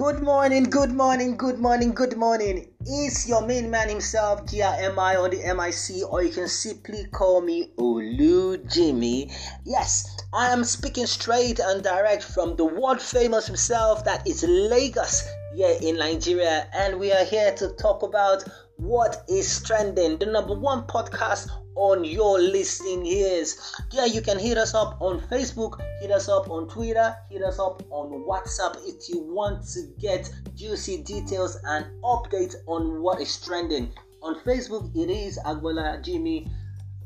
Good morning, good morning, good morning, good morning. It's your main man himself, GRMI on the MIC, or you can simply call me Olu Jimmy. Yes, I am speaking straight and direct from the world famous himself, that is Lagos, here in Nigeria, and we are here to talk about what is trending, the number one podcast on your listening ears. Yeah, you can hit us up on Facebook, hit us up on Twitter, hit us up on WhatsApp if you want to get juicy details and updates on what is trending. On Facebook, it is Agbola Jimmy.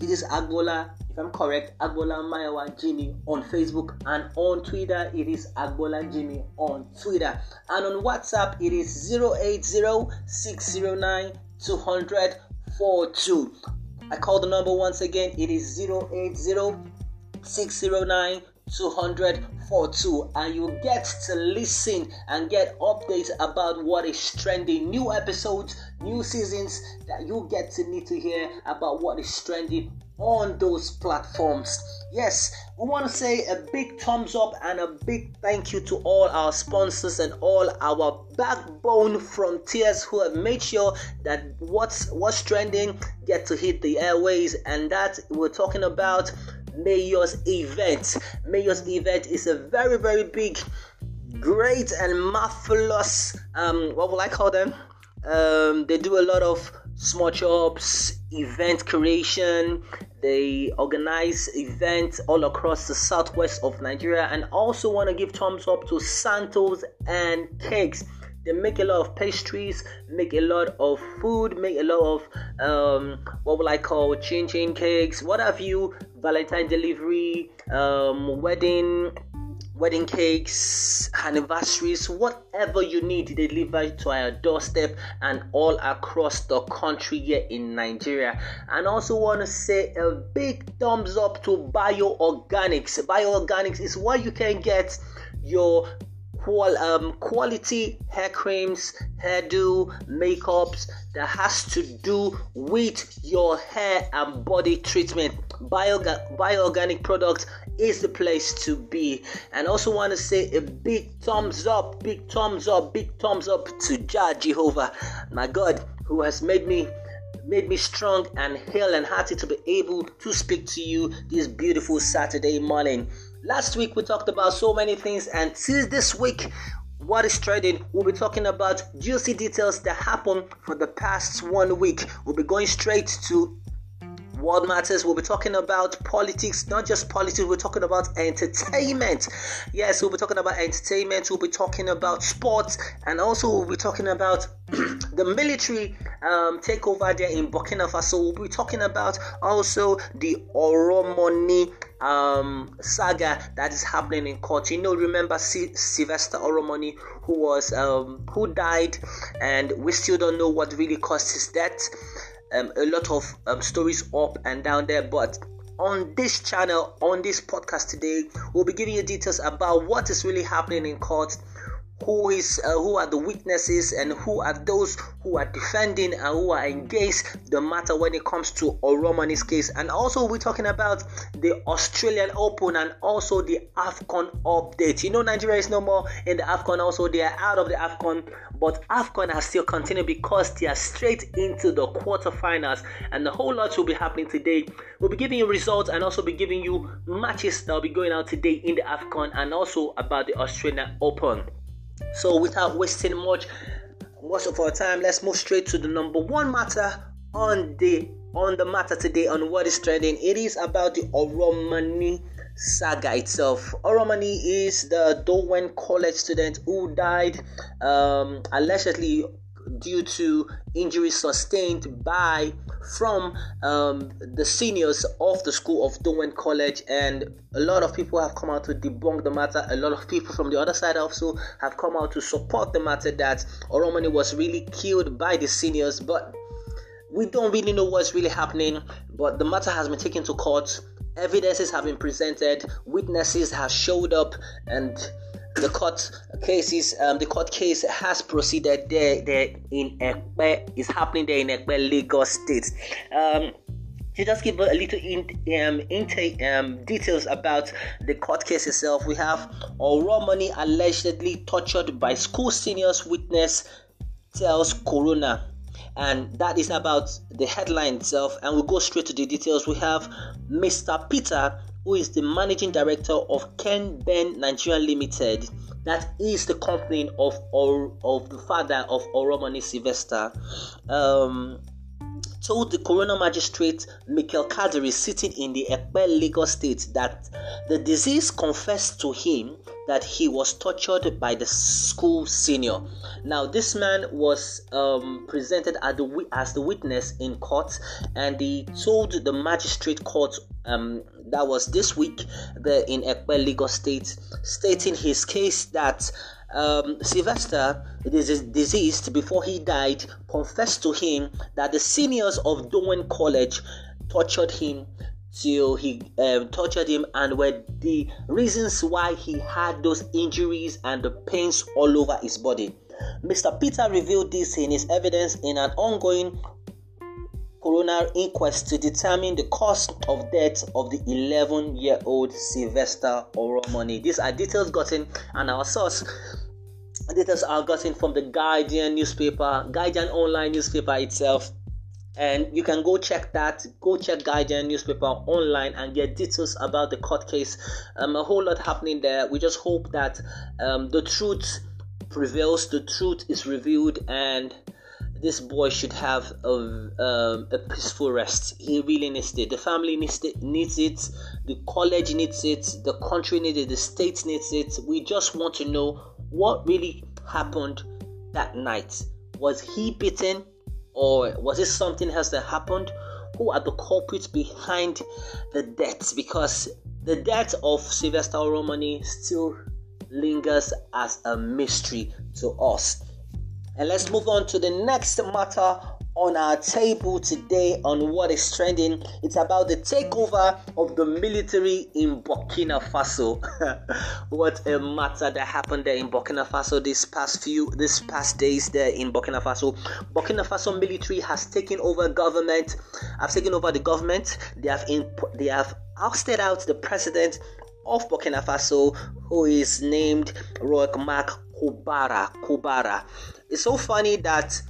It is Agbola, if I'm correct, Agbola Mayawa Jimmy on Facebook. And on Twitter, it is Agbola Jimmy on Twitter. And on WhatsApp, it is 080 609 242. I call the number once again. It is 080 609 242 and you get to listen and get updates about what is trending new episodes new seasons that you get to need to hear about what is trending on those platforms yes we want to say a big thumbs up and a big thank you to all our sponsors and all our backbone frontiers who have made sure that what's what's trending get to hit the airways and that we're talking about Mayor's event. Mayor's event is a very, very big, great, and marvelous. Um, what will I call them? Um, they do a lot of small jobs, event creation. They organize events all across the southwest of Nigeria, and also want to give thumbs up to Santos and Cakes. They make a lot of pastries, make a lot of food, make a lot of um, what will I call chin chin cakes, what have you, Valentine delivery, um, wedding wedding cakes, anniversaries, whatever you need, they deliver to our doorstep and all across the country here in Nigeria. And also want to say a big thumbs up to Bio Organics. Bio Organics is where you can get your qual- um, quality hair creams, hairdo, makeups that has to do with your hair and body treatment. Bio bioorganic product is the place to be. And also want to say a big thumbs up, big thumbs up, big thumbs up to Jah Jehovah, my God, who has made me made me strong and hale and hearty to be able to speak to you this beautiful Saturday morning. Last week we talked about so many things, and since this week, what is trending, we'll be talking about juicy details that happened for the past one week. We'll be going straight to World Matters. We'll be talking about politics, not just politics, we're talking about entertainment. Yes, we'll be talking about entertainment, we'll be talking about sports, and also we'll be talking about the military um, takeover there in Burkina Faso. We'll be talking about also the Oromoni um, saga that is happening in court. You know, remember C- Sylvester Oromoni, who was um, who died, and we still don't know what really caused his death um, a lot of um, stories up and down there, but on this channel, on this podcast today, we'll be giving you details about what is really happening in court who is uh, who are the witnesses and who are those who are defending and who are against the matter when it comes to Oromoni's case. And also we're talking about the Australian Open and also the AFCON update. You know Nigeria is no more in the AFCON also they are out of the AFCON but AFCON has still continued because they are straight into the quarterfinals. And the whole lot will be happening today. We'll be giving you results and also be giving you matches that will be going out today in the AFCON and also about the Australian Open so, without wasting much much of our time, let's move straight to the number one matter on the on the matter today on what is trending. It is about the Oromoni saga itself. Oromoni is the Dowen College student who died um, allegedly due to injuries sustained by from um, the seniors of the school of Dowen College, and a lot of people have come out to debunk the matter. A lot of people from the other side also have come out to support the matter that Oromoni was really killed by the seniors, but we don't really know what's really happening. But the matter has been taken to court. Evidences have been presented. Witnesses have showed up, and the court cases um, the court case has proceeded there there in Ekpe is happening there in Ekpe Lagos State um, to just give a little in, um, intake um, details about the court case itself, we have Oromoni allegedly tortured by school seniors witness tells coroner. And that is about the headline itself. And we'll go straight to the details. We have Mr. Peter, who is the managing director of Ken Ben Nigeria Limited. That is the company of or of the father of Oromoni Sylvester. Um, told the coroner magistrate Michael Kadiri sitting in the Epe Lagos state that the disease confessed to him that he was tortured by the school senior. Now, this man was um, presented as the, as the witness in court, and he told the magistrate court um, that was this week the, in Ekpe, Lagos State, stating his case that um, Sylvester, is deceased before he died, confessed to him that the seniors of Dowen College tortured him till he um, tortured him and were the reasons why he had those injuries and the pains all over his body. Mr. Peter revealed this in his evidence in an ongoing coroner inquest to determine the cause of death of the 11 year old Sylvester Oromoni. These are details gotten and our source details are gotten from the Guardian newspaper, Guardian online newspaper itself. And you can go check that, go check Guardian newspaper online and get details about the court case. Um, a whole lot happening there. We just hope that um, the truth prevails, the truth is revealed, and this boy should have a, um, a peaceful rest. He really needs it. The family needs it, needs it. The college needs it. The country needs it. The state needs it. We just want to know what really happened that night. Was he beaten, or was it something else that happened? Who are the culprits behind the death? Because the death of Sylvester Romani still lingers as a mystery to us. And let's move on to the next matter on our table today on what is trending. It's about the takeover of the military in Burkina Faso. what a matter that happened there in Burkina Faso this past few this past days there in Burkina Faso. Burkina Faso military has taken over government. Have taken over the government. They have in, they have ousted out the president of Burkina Faso, who is named Roch Marc Kabore. Kabore. It's so funny that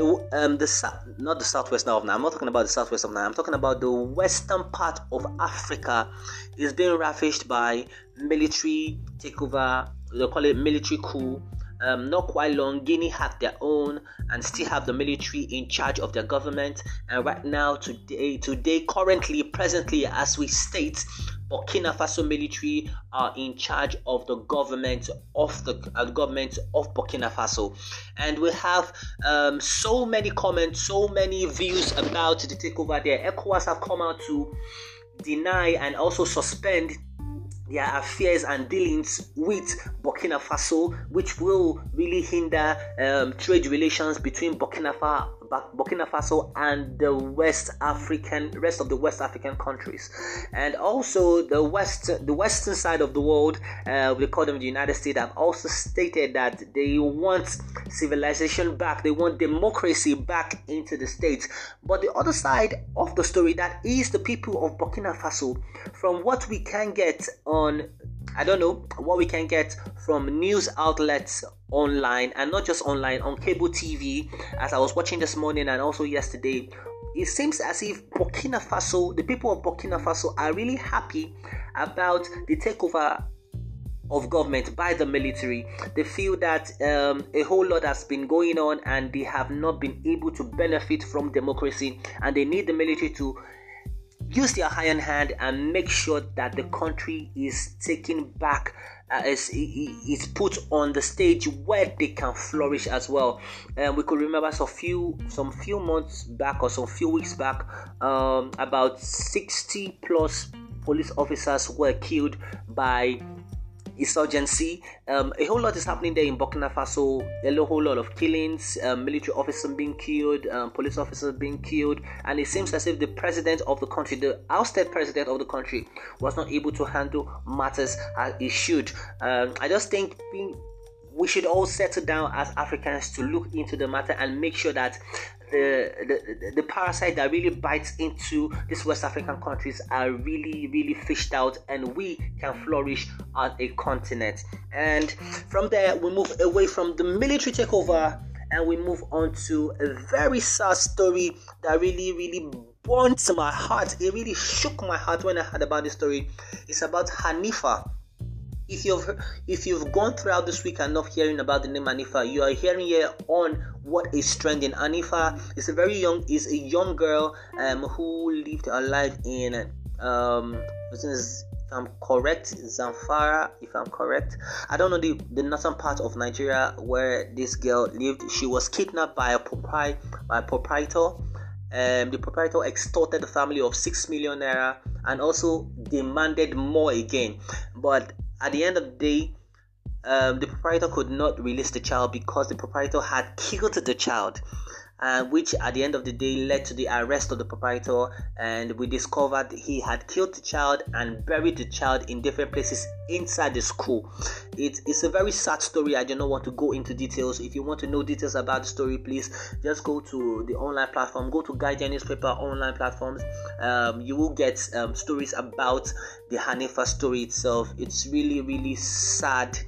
the um the not the southwest now of now. I'm not talking about the southwest of now. I'm talking about the western part of Africa is being ravaged by military takeover. They call it military coup. Um, not quite long, Guinea had their own and still have the military in charge of their government. And right now, today, today, currently, presently, as we state, Burkina Faso military are in charge of the government of the uh, government of Burkina Faso, and we have um, so many comments, so many views about the takeover there. ECOWAS have come out to deny and also suspend their affairs and dealings with Burkina Faso, which will really hinder um, trade relations between Burkina Faso Burkina Faso and the West African rest of the West African countries, and also the west the western side of the world. Uh, we call them the United States. Have also stated that they want civilization back. They want democracy back into the states. But the other side of the story that is the people of Burkina Faso, from what we can get on I don't know what we can get from news outlets online and not just online on cable TV as I was watching this morning and also yesterday it seems as if Burkina Faso the people of Burkina Faso are really happy about the takeover of government by the military. They feel that um, a whole lot has been going on and they have not been able to benefit from democracy, and they need the military to use their iron hand and make sure that the country is taken back uh, is, is put on the stage where they can flourish as well. And we could remember some few some few months back or some few weeks back, um, about 60 plus police officers were killed by insurgency. Um, a whole lot is happening there in Burkina Faso. A whole lot of killings, um, military officers being killed, um, police officers being killed, and it seems as if the president of the country, the ousted president of the country, was not able to handle matters as he should. Um, I just think being we should all settle down as Africans to look into the matter and make sure that the, the the parasite that really bites into these West African countries are really really fished out and we can flourish as a continent. And from there we move away from the military takeover and we move on to a very sad story that really really burnt my heart. It really shook my heart when I heard about this story. It's about Hanifa if you've if you've gone throughout this week and not hearing about the name Anifa, you are hearing here on what is trending. Anifa is a very young is a young girl um, who lived her life in um if I'm correct, Zamfara, if I'm correct. I don't know the, the northern part of Nigeria where this girl lived. She was kidnapped by a propri- by a proprietor. Um, the proprietor extorted the family of six million naira and also demanded more again. But at the end of the day, um, the proprietor could not release the child because the proprietor had killed the child uh, which at the end of the day led to the arrest of the proprietor. And we discovered he had killed the child and buried the child in different places inside the school. It, it's a very sad story. I do not want to go into details. If you want to know details about the story, please just go to the online platform, go to Guardian newspaper online platforms. Um, you will get um, stories about the Hanifa story itself. It's really, really sad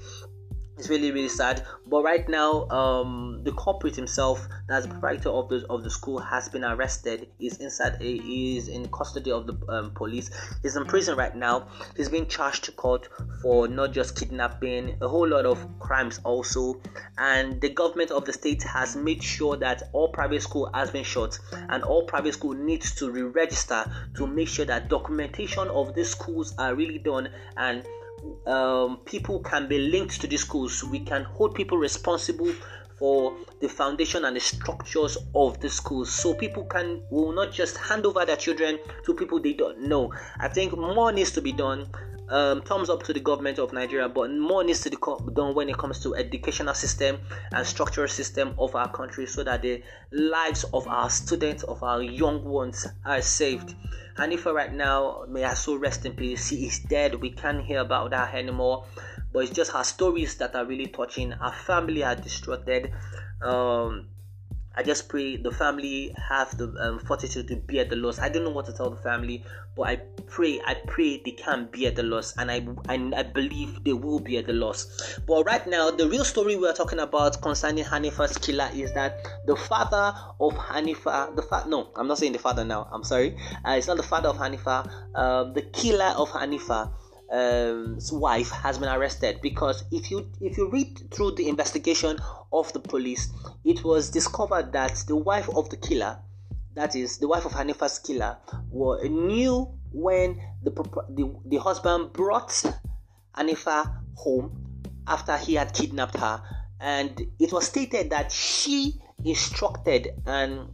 it's really really sad. But right now um the culprit himself that's the proprietor of the of the school has been arrested. He's inside he is in custody of the um, police. He's in prison right now. He's being charged to court for not just kidnapping a whole lot of crimes also. And the government of the state has made sure that all private school has been shut and all private school needs to re-register to make sure that documentation of these schools are really done and um, people can be linked to these schools. We can hold people responsible the foundation and the structures of the schools so people can will not just hand over their children to people they don't know i think more needs to be done um, thumbs up to the government of Nigeria, but more needs to be done when it comes to educational system and structural system of our country, so that the lives of our students, of our young ones, are saved. Hanifa right now, may I so rest in peace. She is dead. We can't hear about that anymore. But it's just her stories that are really touching. Her family are distraught. Um, I just pray the family have the um, fortitude to bear the loss. I don't know what to tell the family, but I pray, I pray they can bear the loss, and I and I believe they will bear the loss. But right now, the real story we are talking about concerning Hanifa's killer is that the father of Hanifa, the fa- no, I'm not saying the father now. I'm sorry, uh, it's not the father of Hanifa. Um, the killer of Hanifa um, wife has been arrested because if you if you read through the investigation of the police, it was discovered that the wife of the killer, that is the wife of Hanifa's killer, were, knew when the, the the husband brought Hanifa home after he had kidnapped her, and it was stated that she instructed and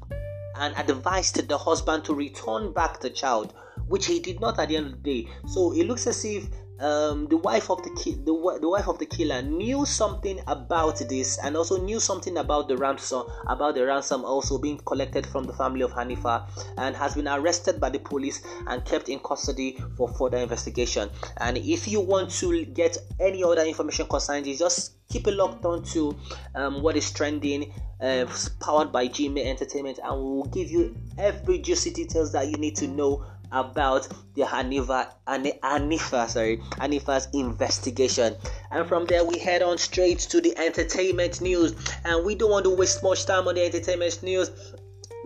and advised the husband to return back the child which he did not at the end of the day. So it looks as if um, the wife of the ki- the, the wife of the killer knew something about this and also knew something about the ransom about the ransom also being collected from the family of Hanifa and has been arrested by the police and kept in custody for further investigation. And if you want to get any other information concerning this, just keep it locked on to um, what is trending uh, powered by Gmail Entertainment and we will give you every juicy details that you need to know about the Hanifa, Hanifa, sorry, Hanifa's investigation. And from there, we head on straight to the entertainment news. And we don't want to waste much time on the entertainment news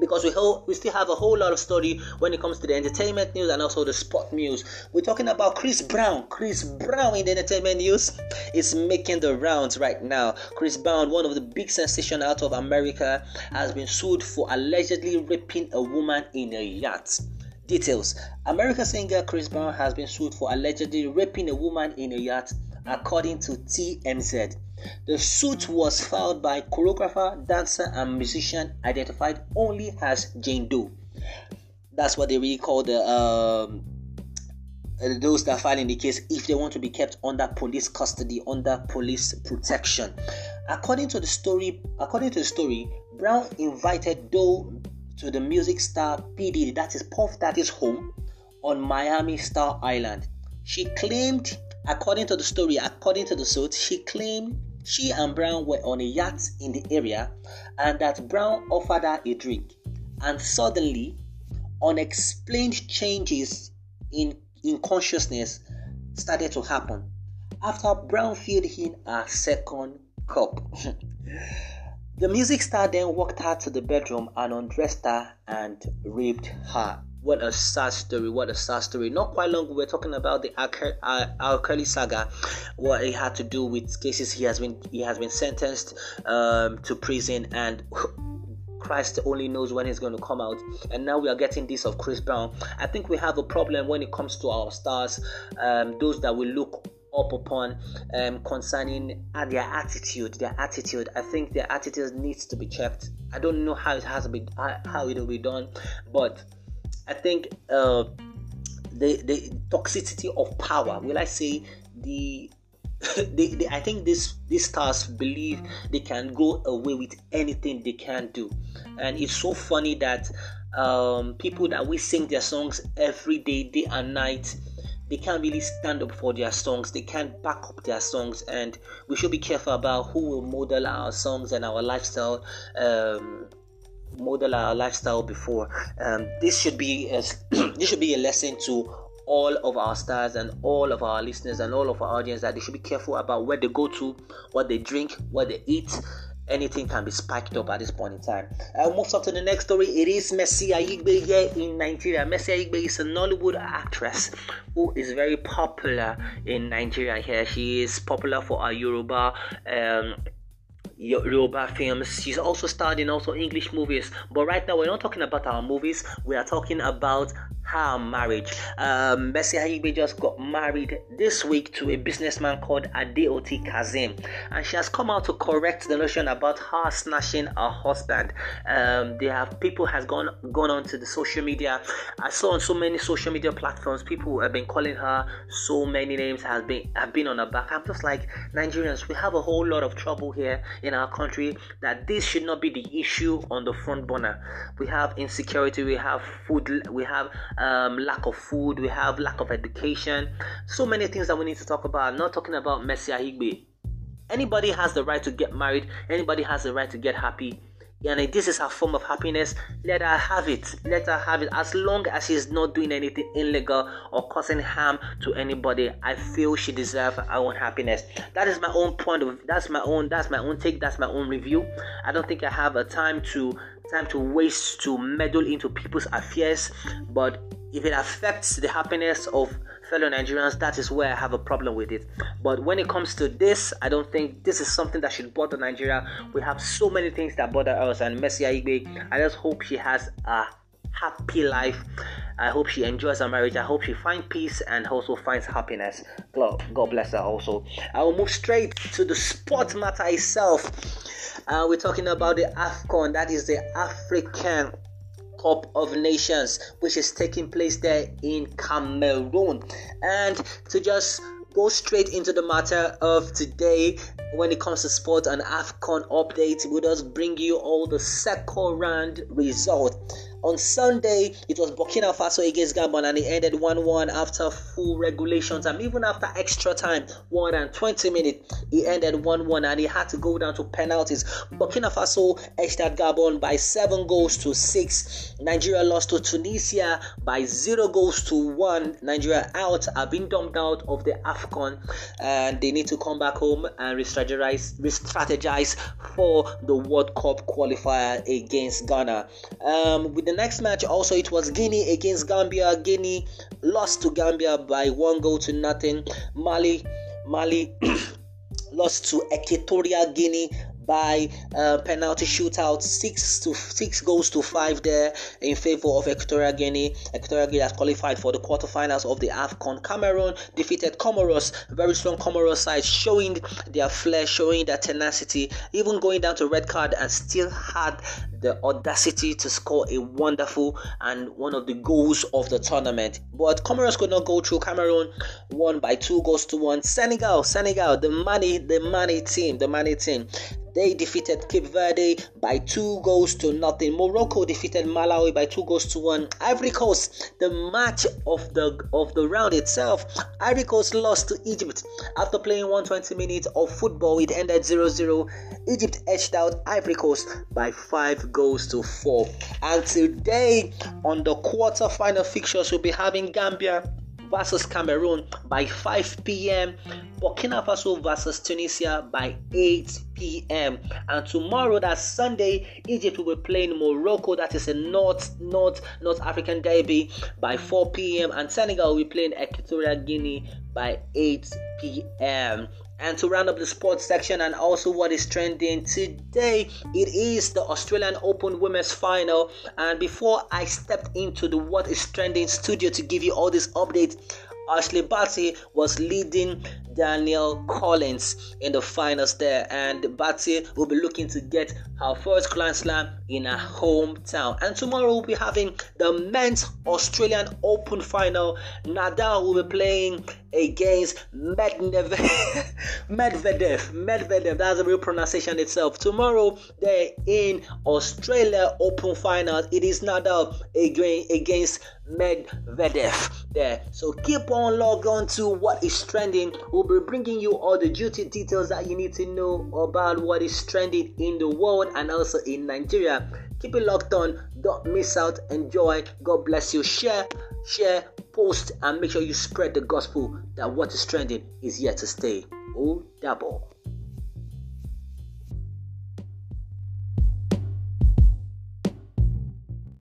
because we we still have a whole lot of story when it comes to the entertainment news and also the sport news. We're talking about Chris Brown. Chris Brown in the entertainment news is making the rounds right now. Chris Brown, one of the big sensation out of America, has been sued for allegedly raping a woman in a yacht. Details American singer Chris Brown has been sued for allegedly raping a woman in a yacht, according to TMZ. The suit was filed by choreographer, dancer, and musician identified only as Jane Doe. That's what they really call the um, uh, those that file in the case if they want to be kept under police custody, under police protection. According to the story, according to the story, Brown invited Doe to the music star P. Diddy, that is Puff Daddy's home on Miami Star Island. She claimed, according to the story, according to the suit, she claimed she and Brown were on a yacht in the area and that Brown offered her a drink. And suddenly, unexplained changes in, in consciousness started to happen after Brown filled in a second cup. the music star then walked her to the bedroom and undressed her and raped her. What a sad story! What a sad story! Not quite long, we were talking about the R. Kelly saga, what it had to do with cases he has been he has been sentenced um, to prison, and Christ only knows when he's going to come out. And now we are getting this of Chris Brown. I think we have a problem when it comes to our stars, um, those that we look up upon um, concerning their attitude. Their attitude. I think their attitude needs to be checked. I don't know how it has been, how it will be done, but I think uh, the the toxicity of power. Will I say the they, they, I think this these stars believe they can go away with anything they can do, and it's so funny that um, people that we sing their songs every day, day and night, they can't really stand up for their songs. They can't back up their songs, and we should be careful about who will model our songs and our lifestyle. Um, model our lifestyle before. Um, this should be this should be a lesson to all of our stars and all of our listeners and all of our audience that they should be careful about where they go to, what they drink, what they eat. Anything can be spiked up at this point in time. I'll move on to the next story. It is Mercy Aigbe here in Nigeria. Mercy Aigbe is a Nollywood actress who is very popular in Nigeria here. She is popular for her Yoruba um, Yoruba films. She's also starred in also English movies. But right now, we're not talking about our movies. We are talking about her marriage. Um, Mercy Aigbe just got married this week to a businessman called Adeoti Kazim, and she has come out to correct the notion about her snatching her husband. Um, they have people has gone gone on to the social media. I saw on so many social media platforms people have been calling her so many names has been have been on her back. I'm just like Nigerians, we have a whole lot of trouble here in our country that this should not be the issue on the front burner. We have insecurity, we have food, we have um, lack of food, we have lack of education, so many things that we need to talk about. I'm not talking about Mercy Aigbe. Anybody has the right to get married, anybody has the right to get happy. And this is her form of happiness. Let her have it. Let her have it. As long as she's not doing anything illegal or causing harm to anybody, I feel she deserves her own happiness. That is my own point of. That's my own. That's my own take. That's my own review. I don't think I have a time to time to waste to meddle into people's affairs. But if it affects the happiness of fellow Nigerians, that is where I have a problem with it. But when it comes to this, I don't think this is something that should bother Nigeria. We have so many things that bother us, and Mercy Aigbe, I just hope she has a happy life. I hope she enjoys her marriage. I hope she finds peace and also finds happiness. God, God bless her also. I will move straight to the sport matter itself. Uh, we're talking about the AFCON, that is the African Cup of Nations, which is taking place there in Cameroon. And to just go straight into the matter of today when it comes to sport and AFCON updates. we'll just bring you all the second round result. On Sunday, it was Burkina Faso against Gabon and it ended 1 1 after full regulation time. Even after extra time, one and 20 minutes, it ended 1 1 and it had to go down to penalties. Burkina Faso edged at Gabon by 7 goals to 6. Nigeria lost to Tunisia by 0 goals to 1. Nigeria out, have been dumped out of the AFCON and they need to come back home and re strategize for the World Cup qualifier against Ghana. Um, with the next match, also, it was Guinea against Gambia. Guinea lost to Gambia by one goal to nothing. Mali, Mali lost to Equatorial Guinea by uh, penalty shootout, six to six goals to five there in favor of Equatorial Guinea. Equatorial Guinea has qualified for the quarterfinals of the AFCON. Cameroon defeated Comoros, very strong Comoros side, showing their flair, showing their tenacity, even going down to red card and still had the audacity to score a wonderful and one of the goals of the tournament. But Comoros could not go through. Cameroon won by two goals to one. Senegal, Senegal, the money, the money team, the money team they defeated Cape Verde by two goals to nothing. Morocco defeated Malawi by two goals to one. Ivory Coast, the match of the of the round itself, Ivory Coast lost to Egypt after playing 120 minutes of football. It ended 0-0. Egypt edged out Ivory Coast by five goals to four. And today on the quarter-final fixtures, we'll be having Gambia versus Cameroon by 5 p.m. Burkina Faso versus Tunisia by 8 p.m. And tomorrow, that's Sunday, Egypt will be playing Morocco. That is a North North North African derby by 4 p.m. And Senegal will be playing Equatorial Guinea by 8 p.m. And to round up the sports section and also what is trending today, it is the Australian Open Women's Final. And before I stepped into the What is Trending studio to give you all these updates, Ashleigh Barty was leading Danielle Collins in the finals there, and Barty will be looking to get her first Grand Slam in her hometown. And tomorrow we'll be having the men's Australian Open final. Nadal will be playing against Medvedev. Medvedev. Medvedev. That's a real pronunciation itself. Tomorrow they're in Australia Open final. It is Nadal against Medvedev there. So keep on log on to what is trending. We'll be bringing you all the duty details that you need to know about what is trending in the world and also in Nigeria. Keep it locked on. Don't miss out. Enjoy. God bless you. Share, share, post, and make sure you spread the gospel that what is trending is here to stay. Oh, double.